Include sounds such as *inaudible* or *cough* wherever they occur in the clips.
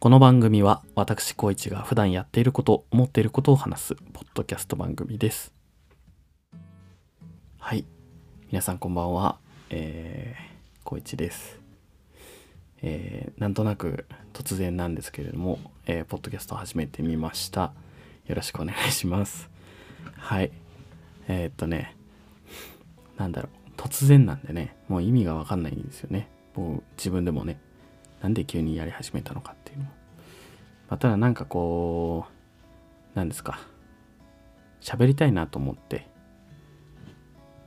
この番組は私光一が普段やっていること思っていることを話すポッドキャスト番組です。はい。皆さんこんばんは。えー、光一です。えー、なんとなく突然なんですけれども、えー、ポッドキャスト始めてみました。よろしくお願いします。はい。えー、っとねなんだろう。突然なんでねもう意味がわかんないんですよね。もう自分でもね。なんで急にやり始めたのかっていうのも。ま、ただなんかこう、なんですか。喋りたいなと思って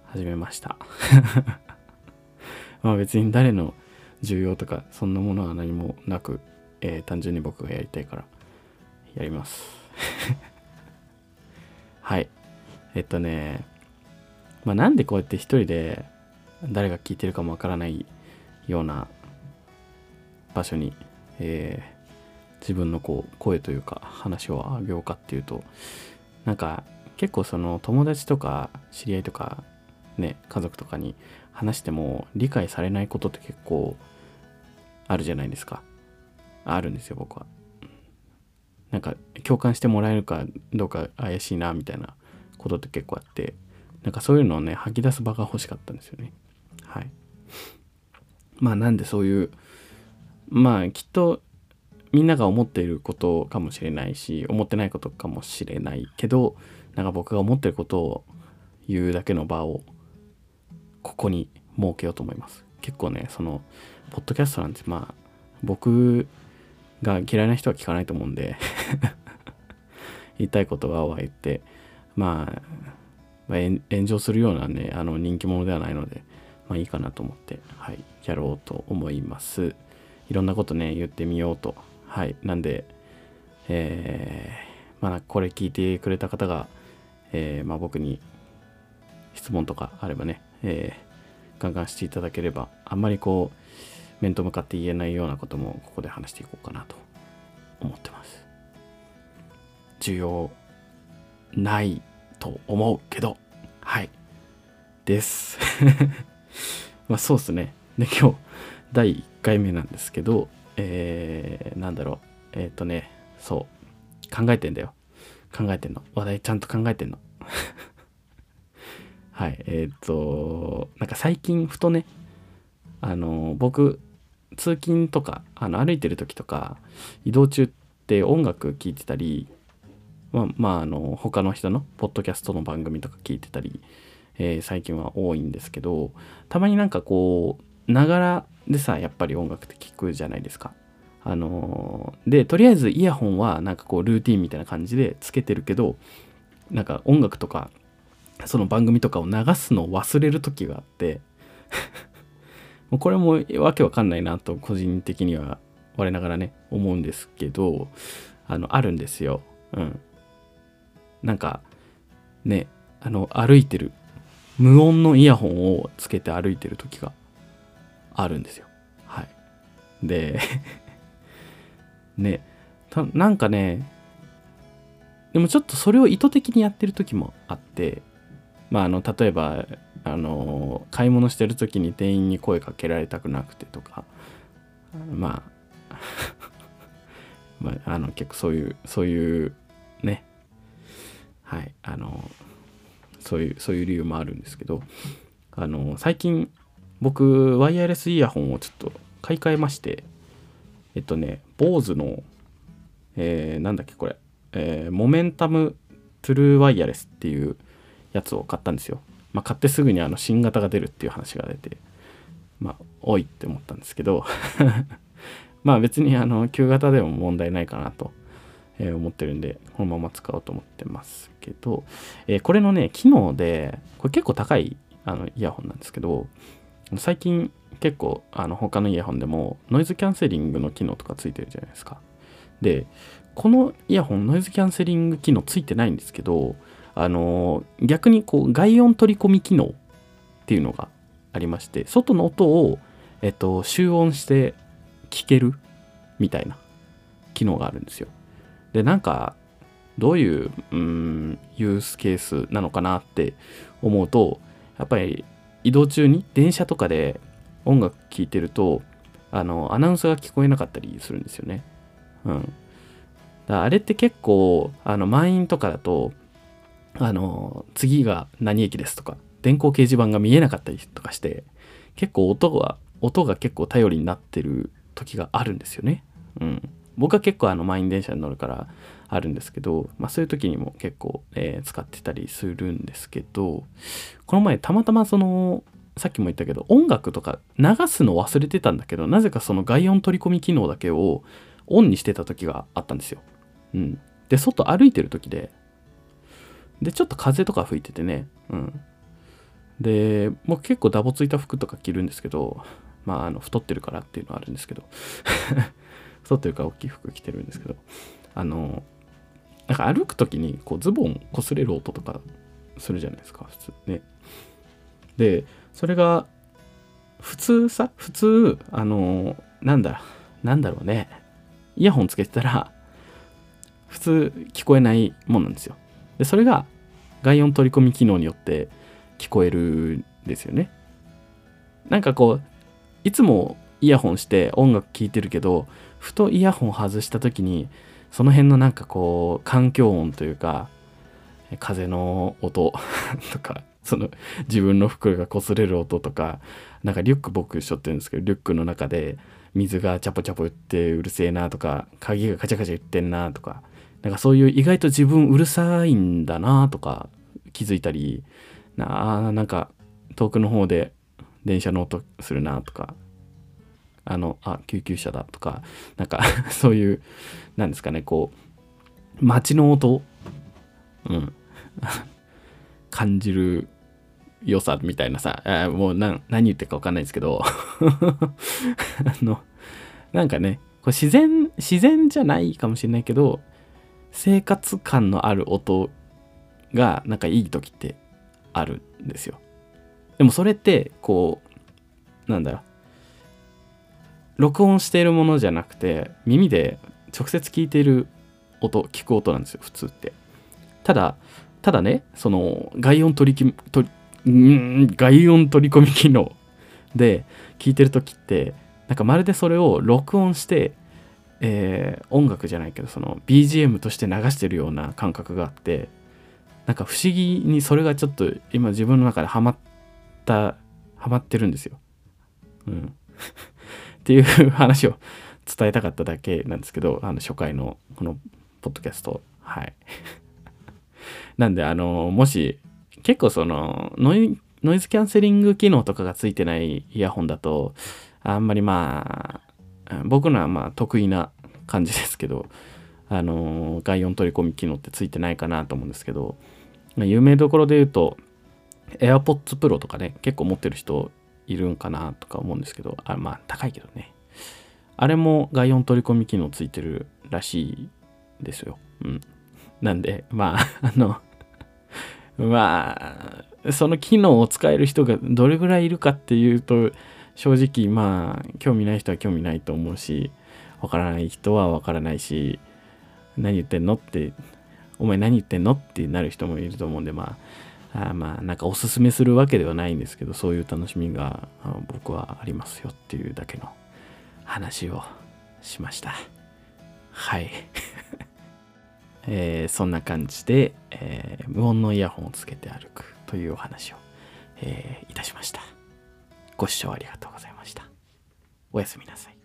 始めました。*laughs* まあ別に誰の重要とかそんなものは何もなく、えー、単純に僕がやりたいからやります。*laughs* はい。えっとね、まあなんでこうやって一人で誰が聞いてるかもわからないような場所に、えー、自分のこう声というか話をあげようかっていうとなんか結構その友達とか知り合いとかね家族とかに話しても理解されないことって結構あるじゃないですか。あるんですよ僕は。なんか共感してもらえるかどうか怪しいなみたいなことって結構あってなんかそういうのをね吐き出す場が欲しかったんですよね。はい。まあなんでそういうまあきっとみんなが思っていることかもしれないし思ってないことかもしれないけどなんか僕が思ってることを言うだけの場をここに設けようと思います。結構ねそのポッドキャストなんてまあ僕が嫌いな人は聞かないと思うんで *laughs* 言いたいことは言ってまあ、まあ、炎上するようなねあの人気者ではないのでまあいいかなと思ってはいやろうと思います。いろんなことね、言ってみようと。はい。なんで、えー、まあ、これ聞いてくれた方が、えー、まあ、僕に質問とかあればね、えー、ガンガンしていただければ、あんまりこう、面と向かって言えないようなこともここで話していこうかなと思ってます。需要ないと思うけど、はい。です。*laughs* まあそうっすね。で、今日、第1回目なんですけど、えー、なんだろう。えっ、ー、とね、そう。考えてんだよ。考えてんの。話題ちゃんと考えてんの。*laughs* はい。えっ、ー、と、なんか最近ふとね、あの、僕、通勤とか、あの歩いてる時とか、移動中って音楽聴いてたり、まあ、まあ、あの、他の人のポッドキャストの番組とか聞いてたり、えー、最近は多いんですけど、たまになんかこう、ながらでさやっぱり音楽って聴くじゃないですか。あのー、でとりあえずイヤホンはなんかこうルーティンみたいな感じでつけてるけどなんか音楽とかその番組とかを流すのを忘れる時があって *laughs* もうこれもわけわかんないなと個人的には我ながらね思うんですけどあのあるんですよ。うん。なんかねあの歩いてる無音のイヤホンをつけて歩いてる時があるんですよ。はい。で *laughs* ね、なんかね、でもちょっとそれを意図的にやってる時もあって、まあ、あの、例えば、あの、買い物してる時に店員に声かけられたくなくてとか、まあ、*laughs* まあ、あの、結構そういう、そういうね、はい、あの、そういう、そういう理由もあるんですけど、あの、最近、僕、ワイヤレスイヤホンをちょっと買い替えまして、えっとね、BOSE の、えー、なんだっけこれ、えー、モメンタムトゥルーワイヤレスっていうやつを買ったんですよ。まあ、買ってすぐにあの新型が出るっていう話が出て、まあ、おいって思ったんですけど *laughs* まあ別にあの旧型でも問題ないかなと、え、思ってるんで、このまま使おうと思ってますけど、えー、これのね、機能で、これ結構高いあのイヤホンなんですけど、最近結構あの他のイヤホンでもノイズキャンセリングの機能とかついてるじゃないですか。で、このイヤホンノイズキャンセリング機能ついてないんですけど、あの逆にこう外音取り込み機能っていうのがありまして、外の音を、えっと、集音して聞けるみたいな機能があるんですよ。で、なんか、どういう、うん、ユースケースなのかなって思うと、やっぱり移動中に電車とかで音楽聴いてるとあのアナウンスが聞こえなかったりするんですよね。うんだあれって結構あの満員とかだとあの次が何駅ですとか電光掲示板が見えなかったりとかして結構音が音が結構頼りになってる時があるんですよね。うん、僕は結構あの満員電車に乗るからあるんですけど、まあ、そういう時にも結構、えー、使ってたりするんですけどこの前たまたまそのさっきも言ったけど音楽とか流すの忘れてたんだけどなぜかその外音取り込み機能だけをオンにしてた時があったんですよ。うん、で外歩いてる時ででちょっと風とか吹いててね、うん、で僕結構ダボついた服とか着るんですけどまああの太ってるからっていうのはあるんですけど。*laughs* 太ってるから大きい服着てるんですけど。あのなんか歩く時にこうズボン擦れる音とかするじゃないですか普通ね。でそれが普通さ普通あのなんだなんだろうね。イヤホンつけてたら普通聞こえないもんなんですよ。でそれが外音取り込み機能によって聞こえるんですよね。なんかこういつもイヤホンして音楽聴いてるけどふとイヤホン外した時にその辺のなんかこう環境音というか風の音 *laughs* とかその自分の服が擦れる音とかなんかリュック僕背負ってるんですけどリュックの中で水がチャポチャポ言ってうるせえなとか鍵がカチャカチャ言ってんなとかなんかそういう意外と自分うるさいんだなとか気づいたりななんか遠くの方で電車の音するなとかあのあ救急車だとかなんか *laughs* そういうなんですかねこう街の音うん。*laughs* 感じる良さみたいなさもう何言ってるか分かんないですけど。*laughs* あのなんかねこう自然自然じゃないかもしれないけど生活感のある音がなんかいい時ってあるんですよ。でもそれってこうなんだろう録音しているものじゃなくて耳で直接聞いている音聞く音なんですよ普通ってただただねその外音取り取ん外音取り込み機能で聞いてる時ってなんかまるでそれを録音して、えー、音楽じゃないけどその BGM として流してるような感覚があってなんか不思議にそれがちょっと今自分の中でハマったハマってるんですよ。うん、っていう話を伝えたかっただけなんですけど *laughs* あの初回のこのポッドキャスト。はい。*laughs* なんであのもし結構そのノイノイズキャンセリング機能とかがついてないイヤホンだとあんまりまあ僕のはまあ得意な感じですけどあの外音取り込み機能ってついてないかなと思うんですけど有名どころで言うと AirPods Pro とかね結構持ってる人いるんかなとか思うんですけどあまあ高いけどね。あれも外音取り込み機能ついてるらしいですよ。うん。なんでまあ *laughs* あのまあ、その機能を使える人がどれぐらいいるかっていうと、正直まあ、興味ない人は興味ないと思うし、わからない人はわからないし、何言ってんのって、お前何言ってんのってなる人もいると思うんで、まあ、あまあ、なんかおすすめするわけではないんですけど、そういう楽しみが僕はありますよっていうだけの話をしました。はい。*laughs* えー、そんな感じで、えー、無音のイヤホンをつけて歩くというお話を、えー、いたしました。ご視聴ありがとうございました。おやすみなさい。